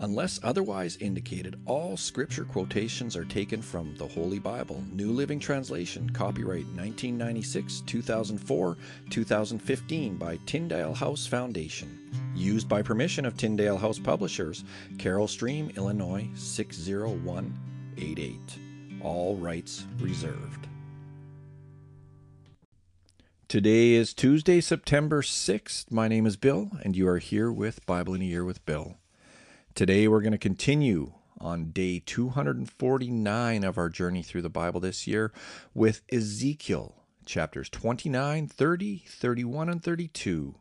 Unless otherwise indicated, all scripture quotations are taken from the Holy Bible, New Living Translation, copyright 1996, 2004, 2015 by Tyndale House Foundation. Used by permission of Tyndale House Publishers, Carol Stream, Illinois 60188. All rights reserved. Today is Tuesday, September 6th. My name is Bill, and you are here with Bible in a Year with Bill. Today we're going to continue on day 249 of our journey through the Bible this year with Ezekiel chapters 29, 30, 31, and 32.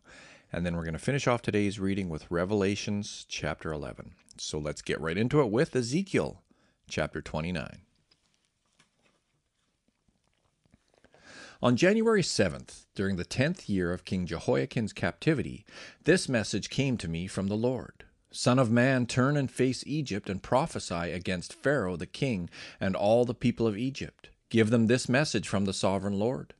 And then we're going to finish off today's reading with Revelations chapter 11. So let's get right into it with Ezekiel chapter 29. On January 7th, during the tenth year of King Jehoiachin's captivity, this message came to me from the Lord. Son of man, turn and face Egypt and prophesy against Pharaoh the king and all the people of Egypt. Give them this message from the sovereign Lord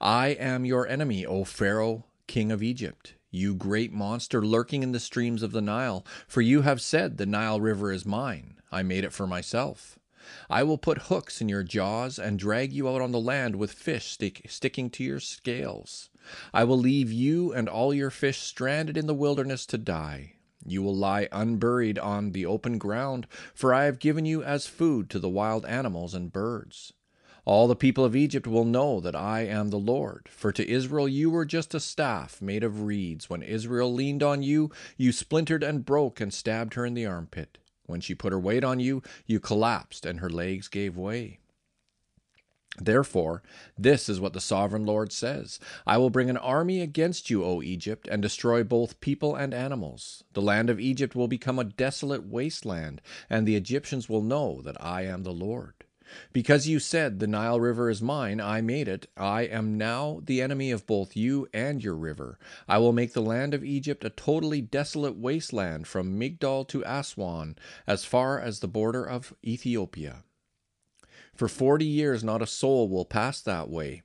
I am your enemy, O Pharaoh, king of Egypt, you great monster lurking in the streams of the Nile, for you have said, The Nile River is mine. I made it for myself. I will put hooks in your jaws and drag you out on the land with fish stick, sticking to your scales. I will leave you and all your fish stranded in the wilderness to die. You will lie unburied on the open ground, for I have given you as food to the wild animals and birds. All the people of Egypt will know that I am the Lord. For to Israel you were just a staff made of reeds. When Israel leaned on you, you splintered and broke and stabbed her in the armpit. When she put her weight on you, you collapsed and her legs gave way. Therefore, this is what the sovereign Lord says I will bring an army against you, O Egypt, and destroy both people and animals. The land of Egypt will become a desolate wasteland, and the Egyptians will know that I am the Lord. Because you said, The Nile River is mine, I made it, I am now the enemy of both you and your river. I will make the land of Egypt a totally desolate wasteland from Migdol to Aswan, as far as the border of Ethiopia. For forty years not a soul will pass that way,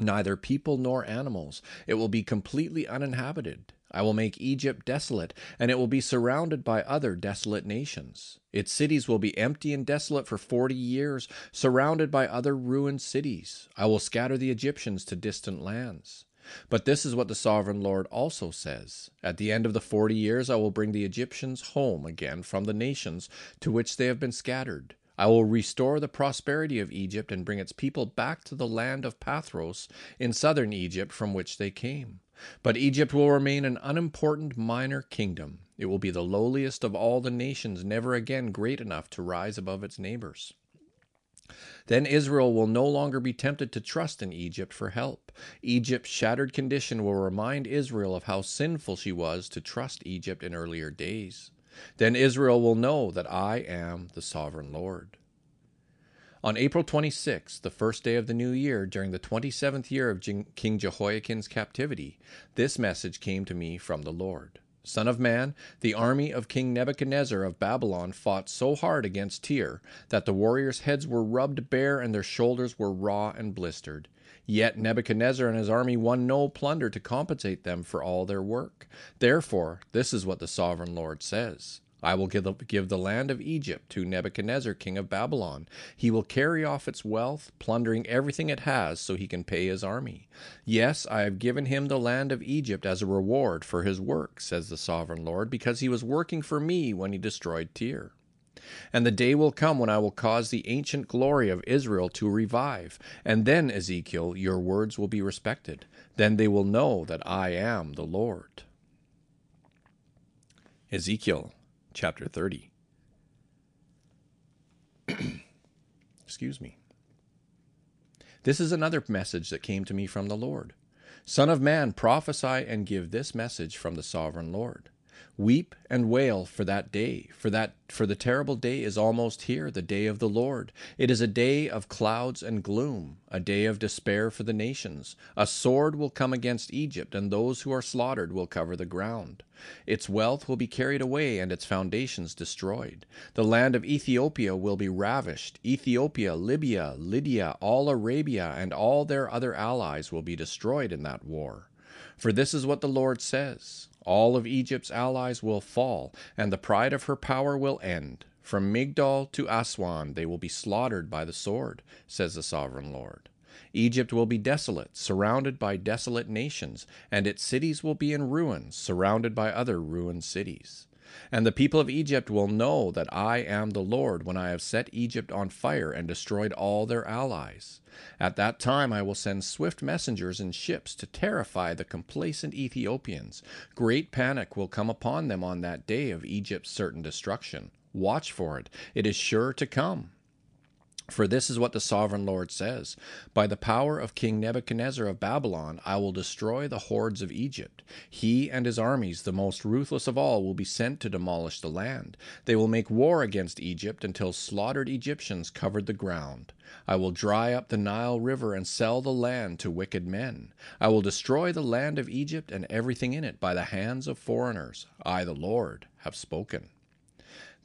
neither people nor animals. It will be completely uninhabited. I will make Egypt desolate, and it will be surrounded by other desolate nations. Its cities will be empty and desolate for forty years, surrounded by other ruined cities. I will scatter the Egyptians to distant lands. But this is what the sovereign Lord also says At the end of the forty years, I will bring the Egyptians home again from the nations to which they have been scattered. I will restore the prosperity of Egypt and bring its people back to the land of Pathros in southern Egypt from which they came. But Egypt will remain an unimportant minor kingdom. It will be the lowliest of all the nations, never again great enough to rise above its neighbors. Then Israel will no longer be tempted to trust in Egypt for help. Egypt's shattered condition will remind Israel of how sinful she was to trust Egypt in earlier days. Then Israel will know that I am the sovereign Lord. On April 26, the first day of the new year, during the 27th year of King Jehoiachin's captivity, this message came to me from the Lord. Son of man, the army of King Nebuchadnezzar of Babylon fought so hard against Tyre that the warriors' heads were rubbed bare and their shoulders were raw and blistered. Yet Nebuchadnezzar and his army won no plunder to compensate them for all their work. Therefore, this is what the sovereign Lord says. I will give the, give the land of Egypt to Nebuchadnezzar, king of Babylon. He will carry off its wealth, plundering everything it has, so he can pay his army. Yes, I have given him the land of Egypt as a reward for his work, says the sovereign Lord, because he was working for me when he destroyed Tyre. And the day will come when I will cause the ancient glory of Israel to revive. And then, Ezekiel, your words will be respected. Then they will know that I am the Lord. Ezekiel chapter 30. Excuse me. This is another message that came to me from the Lord. Son of man, prophesy and give this message from the sovereign Lord. Weep and wail for that day, for that for the terrible day is almost here, the day of the Lord. It is a day of clouds and gloom, a day of despair for the nations. A sword will come against Egypt, and those who are slaughtered will cover the ground. Its wealth will be carried away and its foundations destroyed. The land of Ethiopia will be ravished. Ethiopia, Libya, Lydia, all Arabia, and all their other allies will be destroyed in that war. For this is what the Lord says All of Egypt's allies will fall, and the pride of her power will end. From Migdol to Aswan they will be slaughtered by the sword, says the sovereign Lord. Egypt will be desolate, surrounded by desolate nations, and its cities will be in ruins, surrounded by other ruined cities. And the people of Egypt will know that I am the Lord when I have set Egypt on fire and destroyed all their allies. At that time I will send swift messengers in ships to terrify the complacent Ethiopians. Great panic will come upon them on that day of Egypt's certain destruction. Watch for it, it is sure to come. For this is what the sovereign Lord says By the power of King Nebuchadnezzar of Babylon, I will destroy the hordes of Egypt. He and his armies, the most ruthless of all, will be sent to demolish the land. They will make war against Egypt until slaughtered Egyptians covered the ground. I will dry up the Nile River and sell the land to wicked men. I will destroy the land of Egypt and everything in it by the hands of foreigners. I, the Lord, have spoken.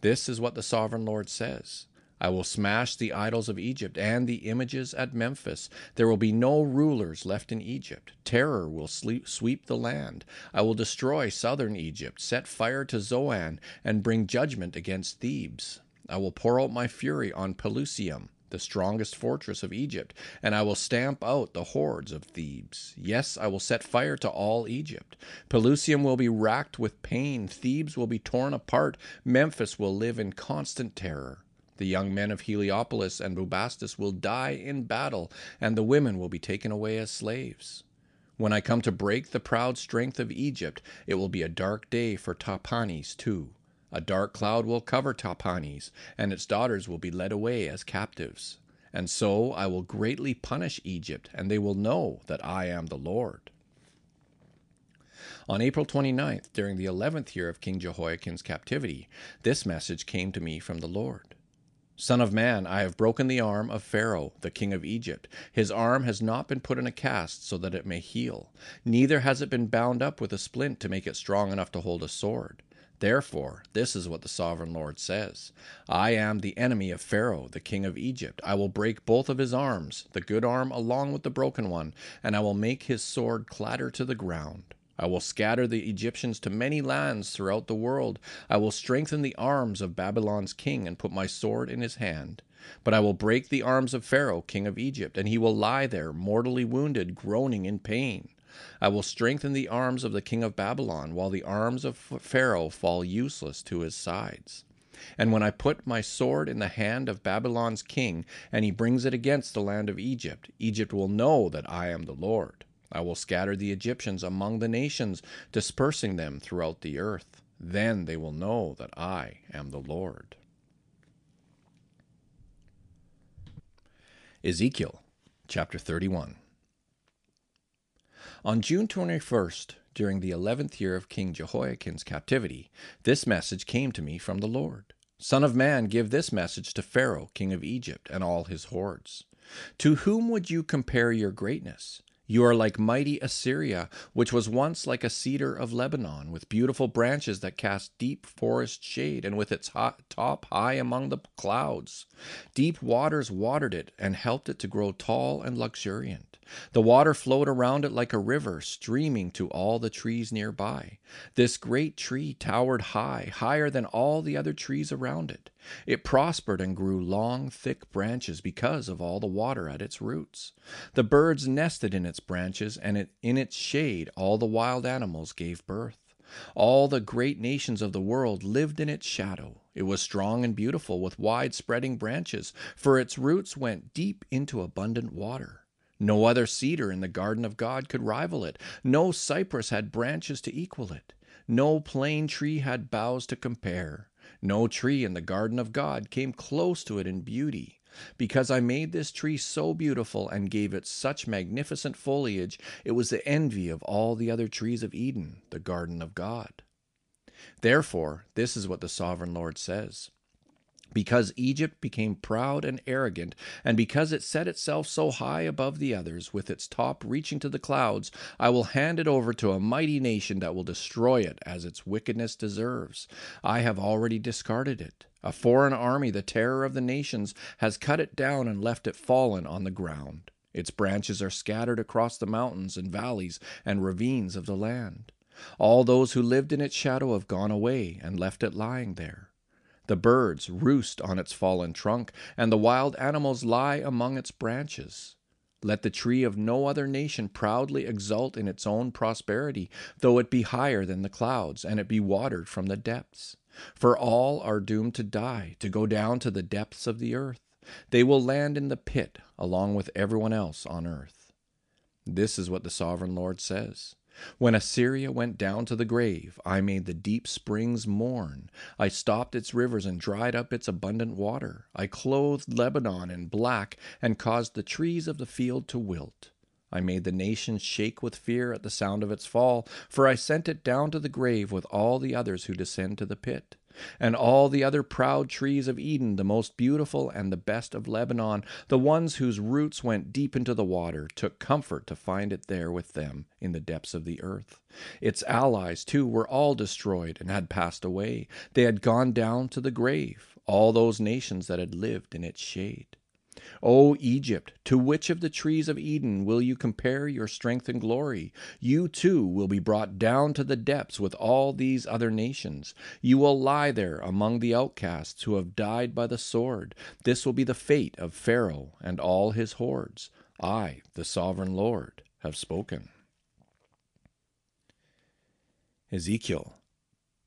This is what the sovereign Lord says. I will smash the idols of Egypt and the images at Memphis. There will be no rulers left in Egypt. Terror will sleep, sweep the land. I will destroy southern Egypt, set fire to Zoan, and bring judgment against Thebes. I will pour out my fury on Pelusium, the strongest fortress of Egypt, and I will stamp out the hordes of Thebes. Yes, I will set fire to all Egypt. Pelusium will be racked with pain. Thebes will be torn apart. Memphis will live in constant terror. The young men of Heliopolis and Bubastis will die in battle, and the women will be taken away as slaves. When I come to break the proud strength of Egypt, it will be a dark day for Tahpanhes too. A dark cloud will cover Tahpanhes, and its daughters will be led away as captives. And so I will greatly punish Egypt, and they will know that I am the Lord. On April 29th, during the eleventh year of King Jehoiachin's captivity, this message came to me from the Lord. Son of man, I have broken the arm of Pharaoh, the king of Egypt. His arm has not been put in a cast so that it may heal, neither has it been bound up with a splint to make it strong enough to hold a sword. Therefore, this is what the sovereign Lord says I am the enemy of Pharaoh, the king of Egypt. I will break both of his arms, the good arm along with the broken one, and I will make his sword clatter to the ground. I will scatter the Egyptians to many lands throughout the world. I will strengthen the arms of Babylon's king and put my sword in his hand. But I will break the arms of Pharaoh, king of Egypt, and he will lie there, mortally wounded, groaning in pain. I will strengthen the arms of the king of Babylon, while the arms of Pharaoh fall useless to his sides. And when I put my sword in the hand of Babylon's king, and he brings it against the land of Egypt, Egypt will know that I am the Lord. I will scatter the Egyptians among the nations, dispersing them throughout the earth. Then they will know that I am the Lord. Ezekiel chapter 31. On June 21st, during the eleventh year of King Jehoiachin's captivity, this message came to me from the Lord. Son of man, give this message to Pharaoh, king of Egypt, and all his hordes. To whom would you compare your greatness? You are like mighty Assyria, which was once like a cedar of Lebanon, with beautiful branches that cast deep forest shade, and with its hot top high among the clouds. Deep waters watered it and helped it to grow tall and luxuriant. The water flowed around it like a river, streaming to all the trees nearby. This great tree towered high, higher than all the other trees around it. It prospered and grew long, thick branches because of all the water at its roots. The birds nested in its branches, and in its shade all the wild animals gave birth. All the great nations of the world lived in its shadow. It was strong and beautiful, with wide spreading branches, for its roots went deep into abundant water. No other cedar in the garden of God could rival it. No cypress had branches to equal it. No plane tree had boughs to compare. No tree in the garden of God came close to it in beauty. Because I made this tree so beautiful and gave it such magnificent foliage, it was the envy of all the other trees of Eden, the garden of God. Therefore, this is what the sovereign Lord says because Egypt became proud and arrogant, and because it set itself so high above the others, with its top reaching to the clouds, I will hand it over to a mighty nation that will destroy it as its wickedness deserves. I have already discarded it. A foreign army, the terror of the nations, has cut it down and left it fallen on the ground. Its branches are scattered across the mountains and valleys and ravines of the land. All those who lived in its shadow have gone away and left it lying there. The birds roost on its fallen trunk, and the wild animals lie among its branches. Let the tree of no other nation proudly exult in its own prosperity, though it be higher than the clouds, and it be watered from the depths. For all are doomed to die, to go down to the depths of the earth. They will land in the pit along with everyone else on earth. This is what the sovereign Lord says. When Assyria went down to the grave, I made the deep springs mourn. I stopped its rivers and dried up its abundant water. I clothed Lebanon in black and caused the trees of the field to wilt. I made the nations shake with fear at the sound of its fall, for I sent it down to the grave with all the others who descend to the pit. And all the other proud trees of Eden, the most beautiful and the best of Lebanon, the ones whose roots went deep into the water, took comfort to find it there with them in the depths of the earth. Its allies, too, were all destroyed and had passed away. They had gone down to the grave, all those nations that had lived in its shade. O Egypt, to which of the trees of Eden will you compare your strength and glory? You too will be brought down to the depths with all these other nations. You will lie there among the outcasts who have died by the sword. This will be the fate of Pharaoh and all his hordes. I, the sovereign Lord, have spoken. Ezekiel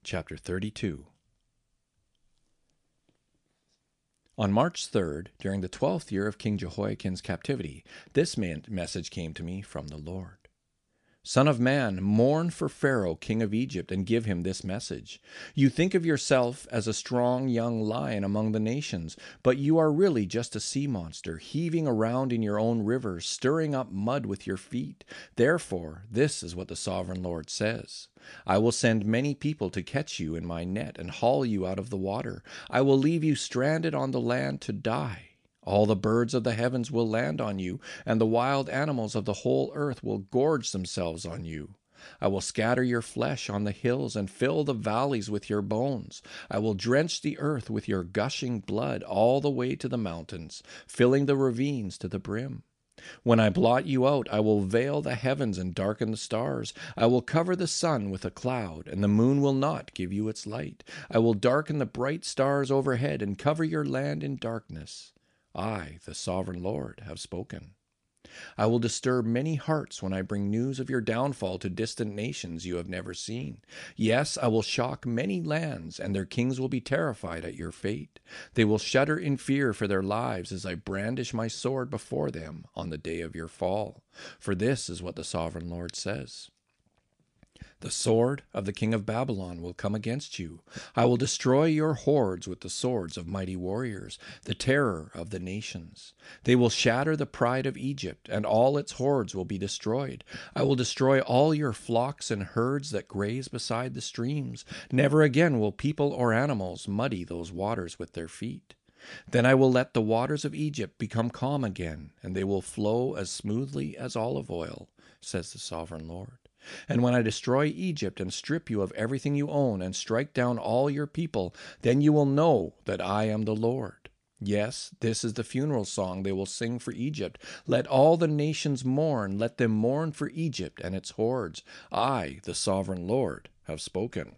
chapter 32 On March 3rd, during the twelfth year of King Jehoiachin's captivity, this message came to me from the Lord. Son of man, mourn for Pharaoh, king of Egypt, and give him this message. You think of yourself as a strong young lion among the nations, but you are really just a sea monster, heaving around in your own rivers, stirring up mud with your feet. Therefore, this is what the sovereign Lord says. I will send many people to catch you in my net and haul you out of the water. I will leave you stranded on the land to die. All the birds of the heavens will land on you, and the wild animals of the whole earth will gorge themselves on you. I will scatter your flesh on the hills and fill the valleys with your bones. I will drench the earth with your gushing blood all the way to the mountains, filling the ravines to the brim. When I blot you out, I will veil the heavens and darken the stars. I will cover the sun with a cloud, and the moon will not give you its light. I will darken the bright stars overhead and cover your land in darkness. I, the sovereign Lord, have spoken. I will disturb many hearts when I bring news of your downfall to distant nations you have never seen. Yes, I will shock many lands, and their kings will be terrified at your fate. They will shudder in fear for their lives as I brandish my sword before them on the day of your fall. For this is what the sovereign Lord says. The sword of the king of Babylon will come against you. I will destroy your hordes with the swords of mighty warriors, the terror of the nations. They will shatter the pride of Egypt, and all its hordes will be destroyed. I will destroy all your flocks and herds that graze beside the streams. Never again will people or animals muddy those waters with their feet. Then I will let the waters of Egypt become calm again, and they will flow as smoothly as olive oil, says the sovereign Lord. And when I destroy Egypt and strip you of everything you own and strike down all your people, then you will know that I am the Lord. Yes, this is the funeral song they will sing for Egypt. Let all the nations mourn, let them mourn for Egypt and its hordes. I, the sovereign Lord, have spoken.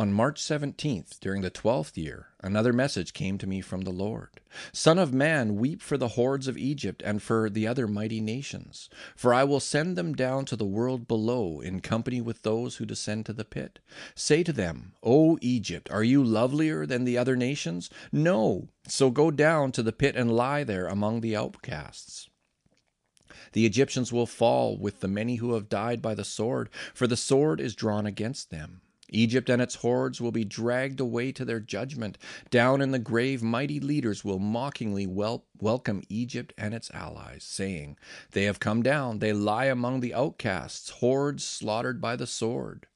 On March 17th, during the twelfth year, another message came to me from the Lord. Son of man, weep for the hordes of Egypt and for the other mighty nations. For I will send them down to the world below in company with those who descend to the pit. Say to them, O Egypt, are you lovelier than the other nations? No, so go down to the pit and lie there among the outcasts. The Egyptians will fall with the many who have died by the sword, for the sword is drawn against them. Egypt and its hordes will be dragged away to their judgment. Down in the grave, mighty leaders will mockingly wel- welcome Egypt and its allies, saying, They have come down, they lie among the outcasts, hordes slaughtered by the sword.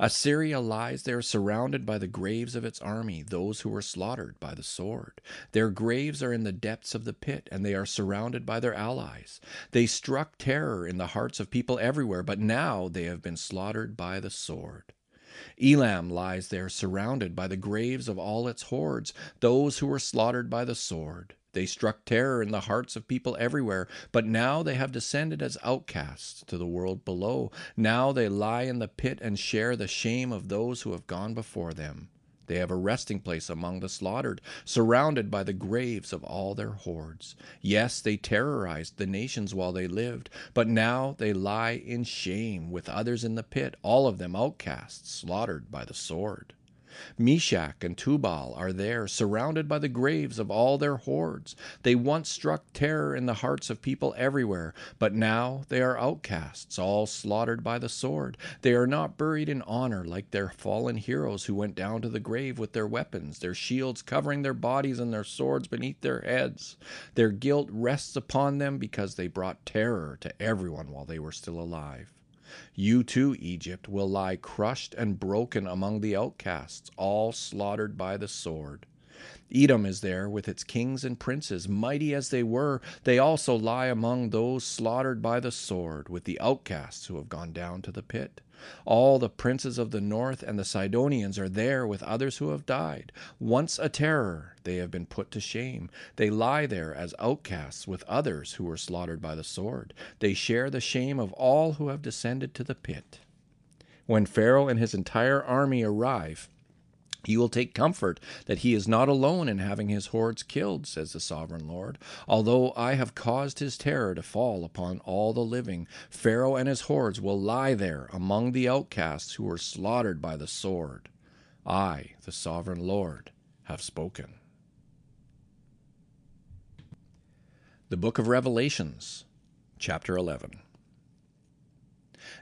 Assyria lies there surrounded by the graves of its army, those who were slaughtered by the sword. Their graves are in the depths of the pit, and they are surrounded by their allies. They struck terror in the hearts of people everywhere, but now they have been slaughtered by the sword. Elam lies there surrounded by the graves of all its hordes, those who were slaughtered by the sword. They struck terror in the hearts of people everywhere, but now they have descended as outcasts to the world below. Now they lie in the pit and share the shame of those who have gone before them. They have a resting place among the slaughtered, surrounded by the graves of all their hordes. Yes, they terrorized the nations while they lived, but now they lie in shame with others in the pit, all of them outcasts, slaughtered by the sword. Meshech and Tubal are there, surrounded by the graves of all their hordes. They once struck terror in the hearts of people everywhere, but now they are outcasts, all slaughtered by the sword. They are not buried in honor like their fallen heroes who went down to the grave with their weapons, their shields covering their bodies and their swords beneath their heads. Their guilt rests upon them because they brought terror to everyone while they were still alive. You too, Egypt, will lie crushed and broken among the outcasts, all slaughtered by the sword. Edom is there with its kings and princes, mighty as they were. They also lie among those slaughtered by the sword, with the outcasts who have gone down to the pit. All the princes of the north and the Sidonians are there with others who have died. Once a terror, they have been put to shame. They lie there as outcasts with others who were slaughtered by the sword. They share the shame of all who have descended to the pit. When Pharaoh and his entire army arrive, he will take comfort that he is not alone in having his hordes killed, says the sovereign Lord. Although I have caused his terror to fall upon all the living, Pharaoh and his hordes will lie there among the outcasts who were slaughtered by the sword. I, the sovereign Lord, have spoken. The Book of Revelations, chapter 11.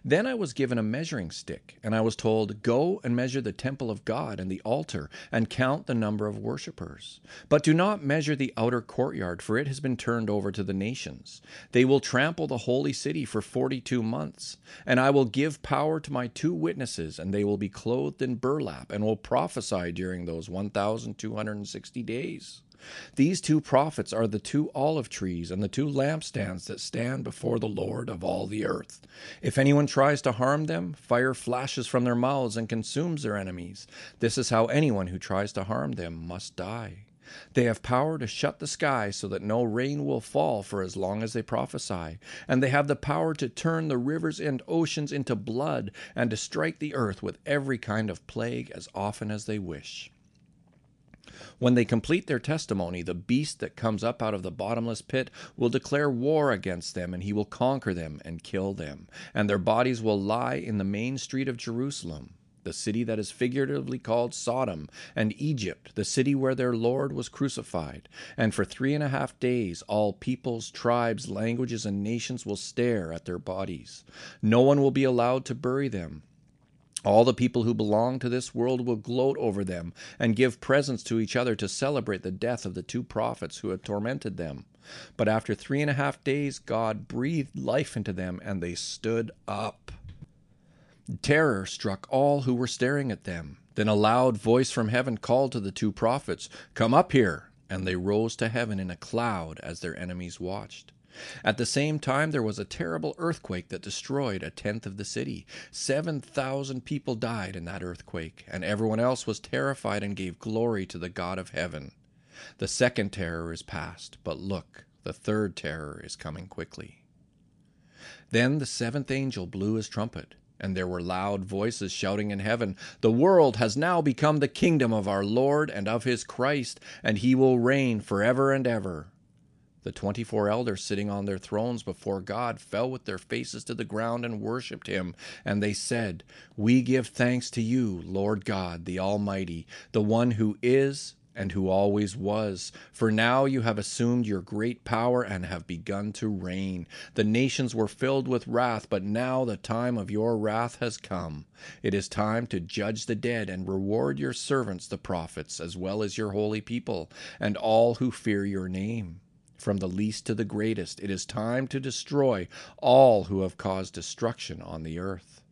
Then I was given a measuring stick, and I was told, Go and measure the temple of God and the altar, and count the number of worshippers. But do not measure the outer courtyard, for it has been turned over to the nations. They will trample the holy city for forty two months. And I will give power to my two witnesses, and they will be clothed in burlap, and will prophesy during those one thousand two hundred and sixty days. These two prophets are the two olive trees and the two lampstands that stand before the Lord of all the earth. If anyone tries to harm them, fire flashes from their mouths and consumes their enemies. This is how anyone who tries to harm them must die. They have power to shut the sky so that no rain will fall for as long as they prophesy, and they have the power to turn the rivers and oceans into blood, and to strike the earth with every kind of plague as often as they wish. When they complete their testimony, the beast that comes up out of the bottomless pit will declare war against them, and he will conquer them and kill them. And their bodies will lie in the main street of Jerusalem, the city that is figuratively called Sodom, and Egypt, the city where their Lord was crucified. And for three and a half days, all peoples, tribes, languages, and nations will stare at their bodies. No one will be allowed to bury them. All the people who belong to this world will gloat over them and give presents to each other to celebrate the death of the two prophets who had tormented them. But after three and a half days, God breathed life into them and they stood up. Terror struck all who were staring at them. Then a loud voice from heaven called to the two prophets, Come up here! And they rose to heaven in a cloud as their enemies watched. At the same time, there was a terrible earthquake that destroyed a tenth of the city. Seven thousand people died in that earthquake, and everyone else was terrified and gave glory to the God of heaven. The second terror is past, but look, the third terror is coming quickly. Then the seventh angel blew his trumpet. And there were loud voices shouting in heaven, The world has now become the kingdom of our Lord and of his Christ, and he will reign forever and ever. The twenty four elders sitting on their thrones before God fell with their faces to the ground and worshipped him. And they said, We give thanks to you, Lord God, the Almighty, the one who is and who always was. For now you have assumed your great power and have begun to reign. The nations were filled with wrath, but now the time of your wrath has come. It is time to judge the dead and reward your servants, the prophets, as well as your holy people, and all who fear your name. From the least to the greatest, it is time to destroy all who have caused destruction on the earth.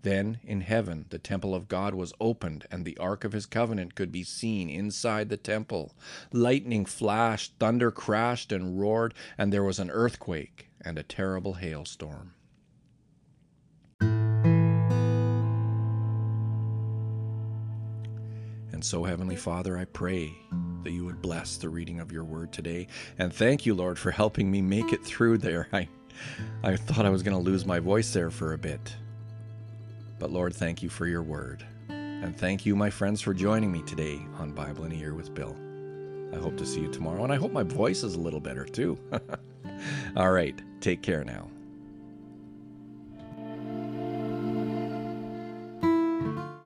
Then in heaven the temple of God was opened, and the ark of his covenant could be seen inside the temple. Lightning flashed, thunder crashed and roared, and there was an earthquake and a terrible hailstorm. So, Heavenly Father, I pray that you would bless the reading of your word today. And thank you, Lord, for helping me make it through there. I, I thought I was going to lose my voice there for a bit. But Lord, thank you for your word. And thank you, my friends, for joining me today on Bible in a Year with Bill. I hope to see you tomorrow, and I hope my voice is a little better too. All right, take care now.